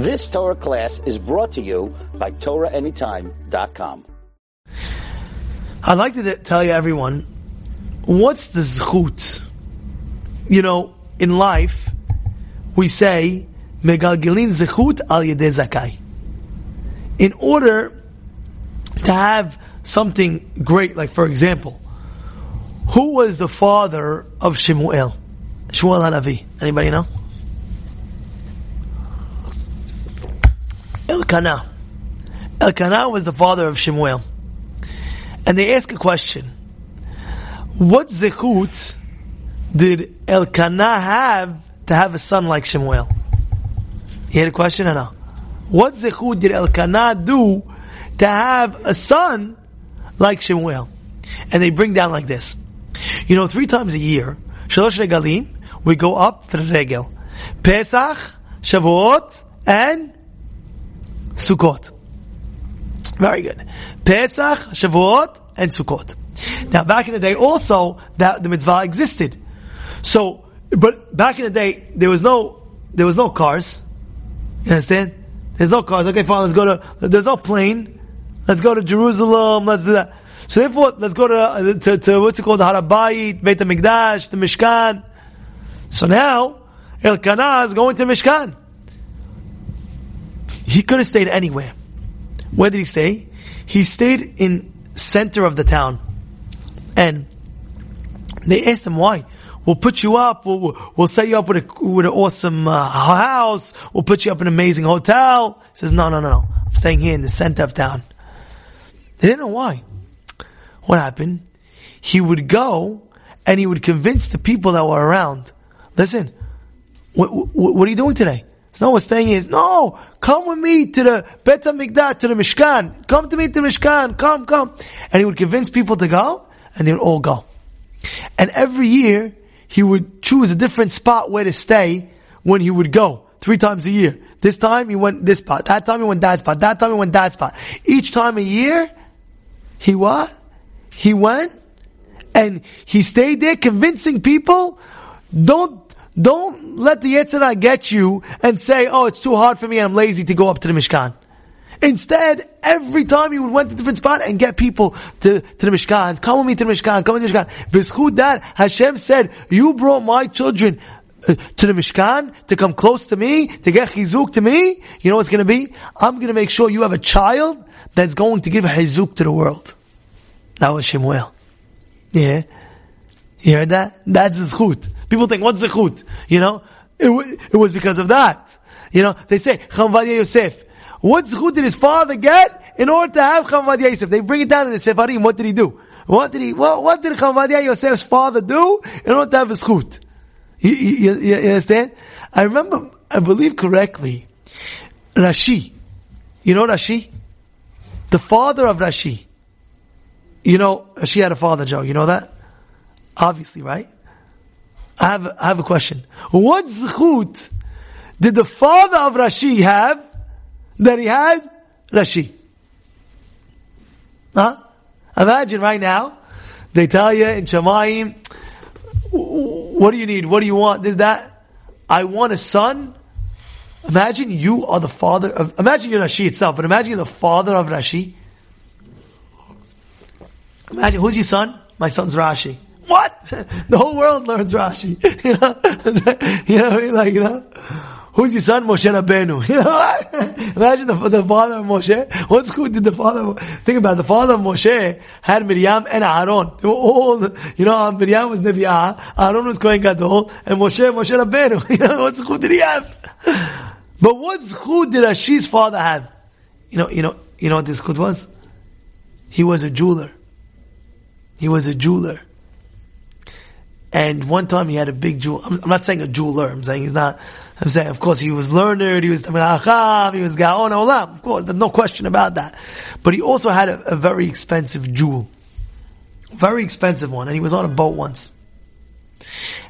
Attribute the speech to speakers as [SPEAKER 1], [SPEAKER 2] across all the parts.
[SPEAKER 1] This Torah class is brought to you by TorahAnytime.com.
[SPEAKER 2] I'd like to tell you, everyone, what's the zchut? You know, in life, we say, megalgilin zechut al zakai. In order to have something great, like for example, who was the father of Shemuel? Shemuel Hanavi. Anybody know? Elkanah. Elkanah was the father of Shemuel. And they ask a question. What zechut did Elkanah have to have a son like Shemuel? You had a question or no? What zechut did Elkanah do to have a son like Shemuel? And they bring down like this. You know, three times a year, Shalosh Regalim, we go up for the regel. Pesach, Shavuot, and Sukkot. Very good. Pesach, Shavuot, and Sukkot. Now, back in the day, also that the mitzvah existed. So, but back in the day, there was no there was no cars. You understand? There's no cars. Okay, fine. Let's go to. There's no plane. Let's go to Jerusalem. Let's do that. So therefore, let's go to uh, to, to what's it called, the Harabayit, Beit Hamikdash, the Mishkan. So now, Elkanah is going to Mishkan. He could have stayed anywhere. Where did he stay? He stayed in center of the town. And they asked him why. We'll put you up. We'll, we'll set you up with a, with an awesome uh, house. We'll put you up in an amazing hotel. He says, no, no, no, no. I'm staying here in the center of town. They didn't know why. What happened? He would go and he would convince the people that were around. Listen, what, what, what are you doing today? No, what's saying is, no, come with me to the Bet HaMikdash, to the Mishkan. Come to me to the Mishkan. Come, come. And he would convince people to go, and they would all go. And every year, he would choose a different spot where to stay when he would go. Three times a year. This time he went this spot. That time he went that spot. That time he went that spot. Each time a year, he what? He went and he stayed there convincing people, don't don't let the Yetzer Hara get you and say, oh, it's too hard for me I'm lazy to go up to the Mishkan. Instead, every time you would went to different spot and get people to, to the Mishkan, come with me to the Mishkan, come to the Mishkan. B'schut that, Hashem said, you brought my children uh, to the Mishkan to come close to me, to get chizuk to me. You know what's going to be? I'm going to make sure you have a child that's going to give chizuk to the world. That was Shemuel. Yeah. You heard that? That's the zchut. People think, what's zechut? You know, it, w- it was because of that. You know, they say, Chamvadia Yosef. What zechut did his father get in order to have Chamvadia Yosef? They bring it down in the Sefarim. What did he do? What did he, what, what did Chamvadia Yosef's father do in order to have a zechut? You, you, you, understand? I remember, I believe correctly, Rashi. You know Rashi? The father of Rashi. You know, she had a father, Joe. You know that? Obviously, right? I have, I have a question. What zchut did the father of Rashi have that he had Rashi? Huh? Imagine right now, they tell you in Shemayim, what do you need? What do you want? This, that. I want a son. Imagine you are the father of, imagine you're Rashi itself, but imagine you're the father of Rashi. Imagine, who's your son? My son's Rashi. What? The whole world learns Rashi. You know, you know, like you know, who's your son? Moshe Rabbeinu. You know, imagine the, the father of Moshe. What zchut did the father? Think about it. The father of Moshe had Miriam and Aaron. They were all, you know, Miriam was Nevi'ah, Aaron was Kohen Gadol, and Moshe, Moshe Rabbeinu. You know, what zchut did he have? But what zchut did Rashi's father have? You know, you know, you know what this zchut was? He was a jeweler. He was a jeweler. And one time he had a big jewel. I'm, not saying a jeweler. I'm saying he's not. I'm saying, of course, he was learned. He was Tamil He was Gaon Olam. Of course, there's no question about that. But he also had a, a very expensive jewel, very expensive one. And he was on a boat once.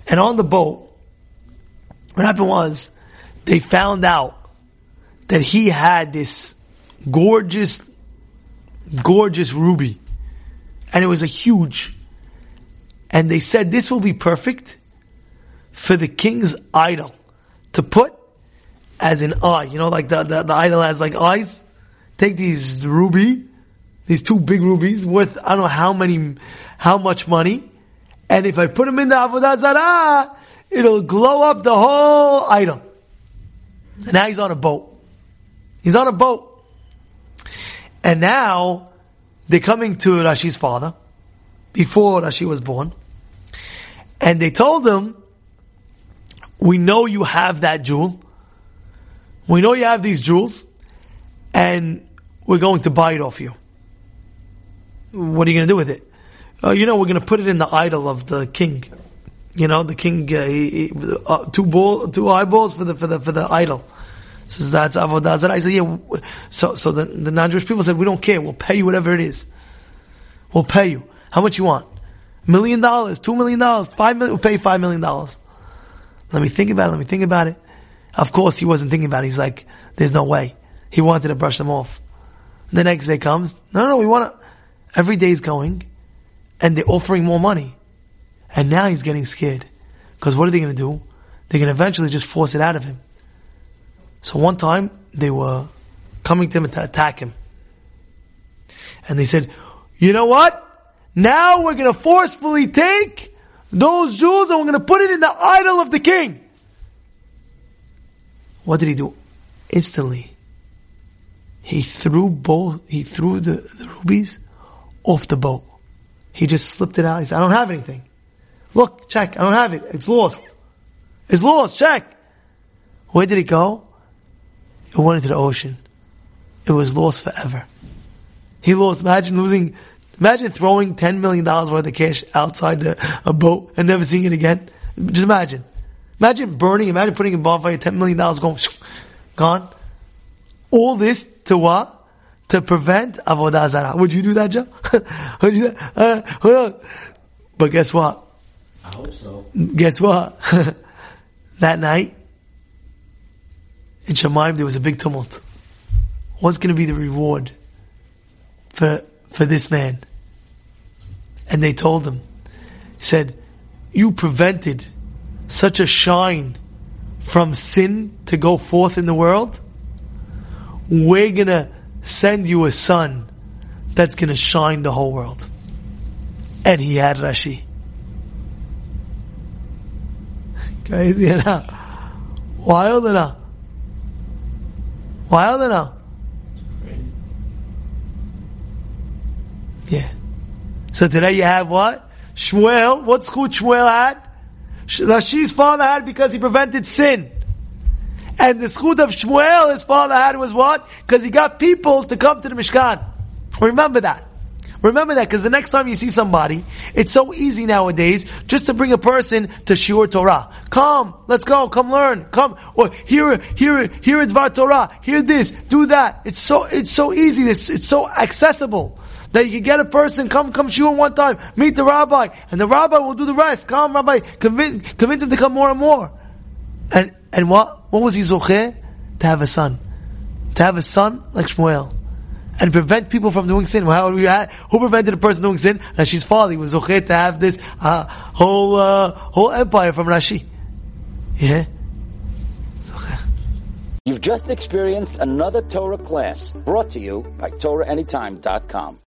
[SPEAKER 2] And on the boat, what happened was they found out that he had this gorgeous, gorgeous ruby, and it was a huge and they said this will be perfect for the king's idol to put as an eye. You know, like the, the, the idol has like eyes. Take these ruby, these two big rubies worth, I don't know how many, how much money. And if I put them in the Avodah Zarah, it'll glow up the whole idol. And now he's on a boat. He's on a boat. And now they're coming to Rashi's father before Rashi was born. And they told him, we know you have that jewel. We know you have these jewels and we're going to buy it off you. What are you going to do with it? Uh, you know, we're going to put it in the idol of the king. You know, the king, uh, he, he, uh, two ball, two eyeballs for the, for the, for the idol. Says that's avodah zarah. I said, yeah. So, so the, the non-Jewish people said, we don't care. We'll pay you whatever it is. We'll pay you. How much you want? Million dollars, two million dollars, five million, we'll pay five million dollars. Let me think about it, let me think about it. Of course, he wasn't thinking about it. He's like, there's no way. He wanted to brush them off. The next day comes, no, no, we want to, every day is going, and they're offering more money. And now he's getting scared. Because what are they going to do? They're going to eventually just force it out of him. So one time they were coming to him to attack him. And they said, you know what? Now we're going to forcefully take those jewels and we're going to put it in the idol of the king. What did he do? Instantly, he threw both, he threw the, the rubies off the boat. He just slipped it out. He said, I don't have anything. Look, check, I don't have it. It's lost. It's lost, check. Where did it go? It went into the ocean. It was lost forever. He lost, imagine losing, imagine throwing $10 million worth of cash outside the, a boat and never seeing it again. Just imagine. Imagine burning, imagine putting a bonfire, $10 million going, gone. All this to what? To prevent avodah zarah. Would you do that, Joe? Would you do that? Uh, but guess what?
[SPEAKER 3] I hope so.
[SPEAKER 2] Guess what? that night, in Shemaim, there was a big tumult. What's going to be the reward for, for this man? And they told him, he said, you prevented such a shine from sin to go forth in the world. We're going to send you a son that's going to shine the whole world. And he had Rashi. Crazy enough. Wild enough. Wild enough. Yeah. So today you have what? Shmuel. What schut Shmuel had? Rashi's father had because he prevented sin. And the schut of Shmuel, his father had was what? Because he got people to come to the Mishkan. Remember that. Remember that because the next time you see somebody, it's so easy nowadays just to bring a person to Shiur Torah. Come, let's go, come learn, come, or hear, hear, hear Dvar Torah, hear this, do that. It's so, it's so easy, it's, it's so accessible that you can get a person, come, come shiur one time, meet the rabbi, and the rabbi will do the rest. Come, rabbi, convince, convince him to come more and more. And, and what, what was he zocheh? To have a son. To have a son like Shmuel. And prevent people from doing sin. How, who prevented a person doing sin? Rashi's father. He was zocheh to have this, uh, whole, uh, whole empire from Rashi. Yeah?
[SPEAKER 1] You've just experienced another Torah class brought to you by TorahAnytime.com.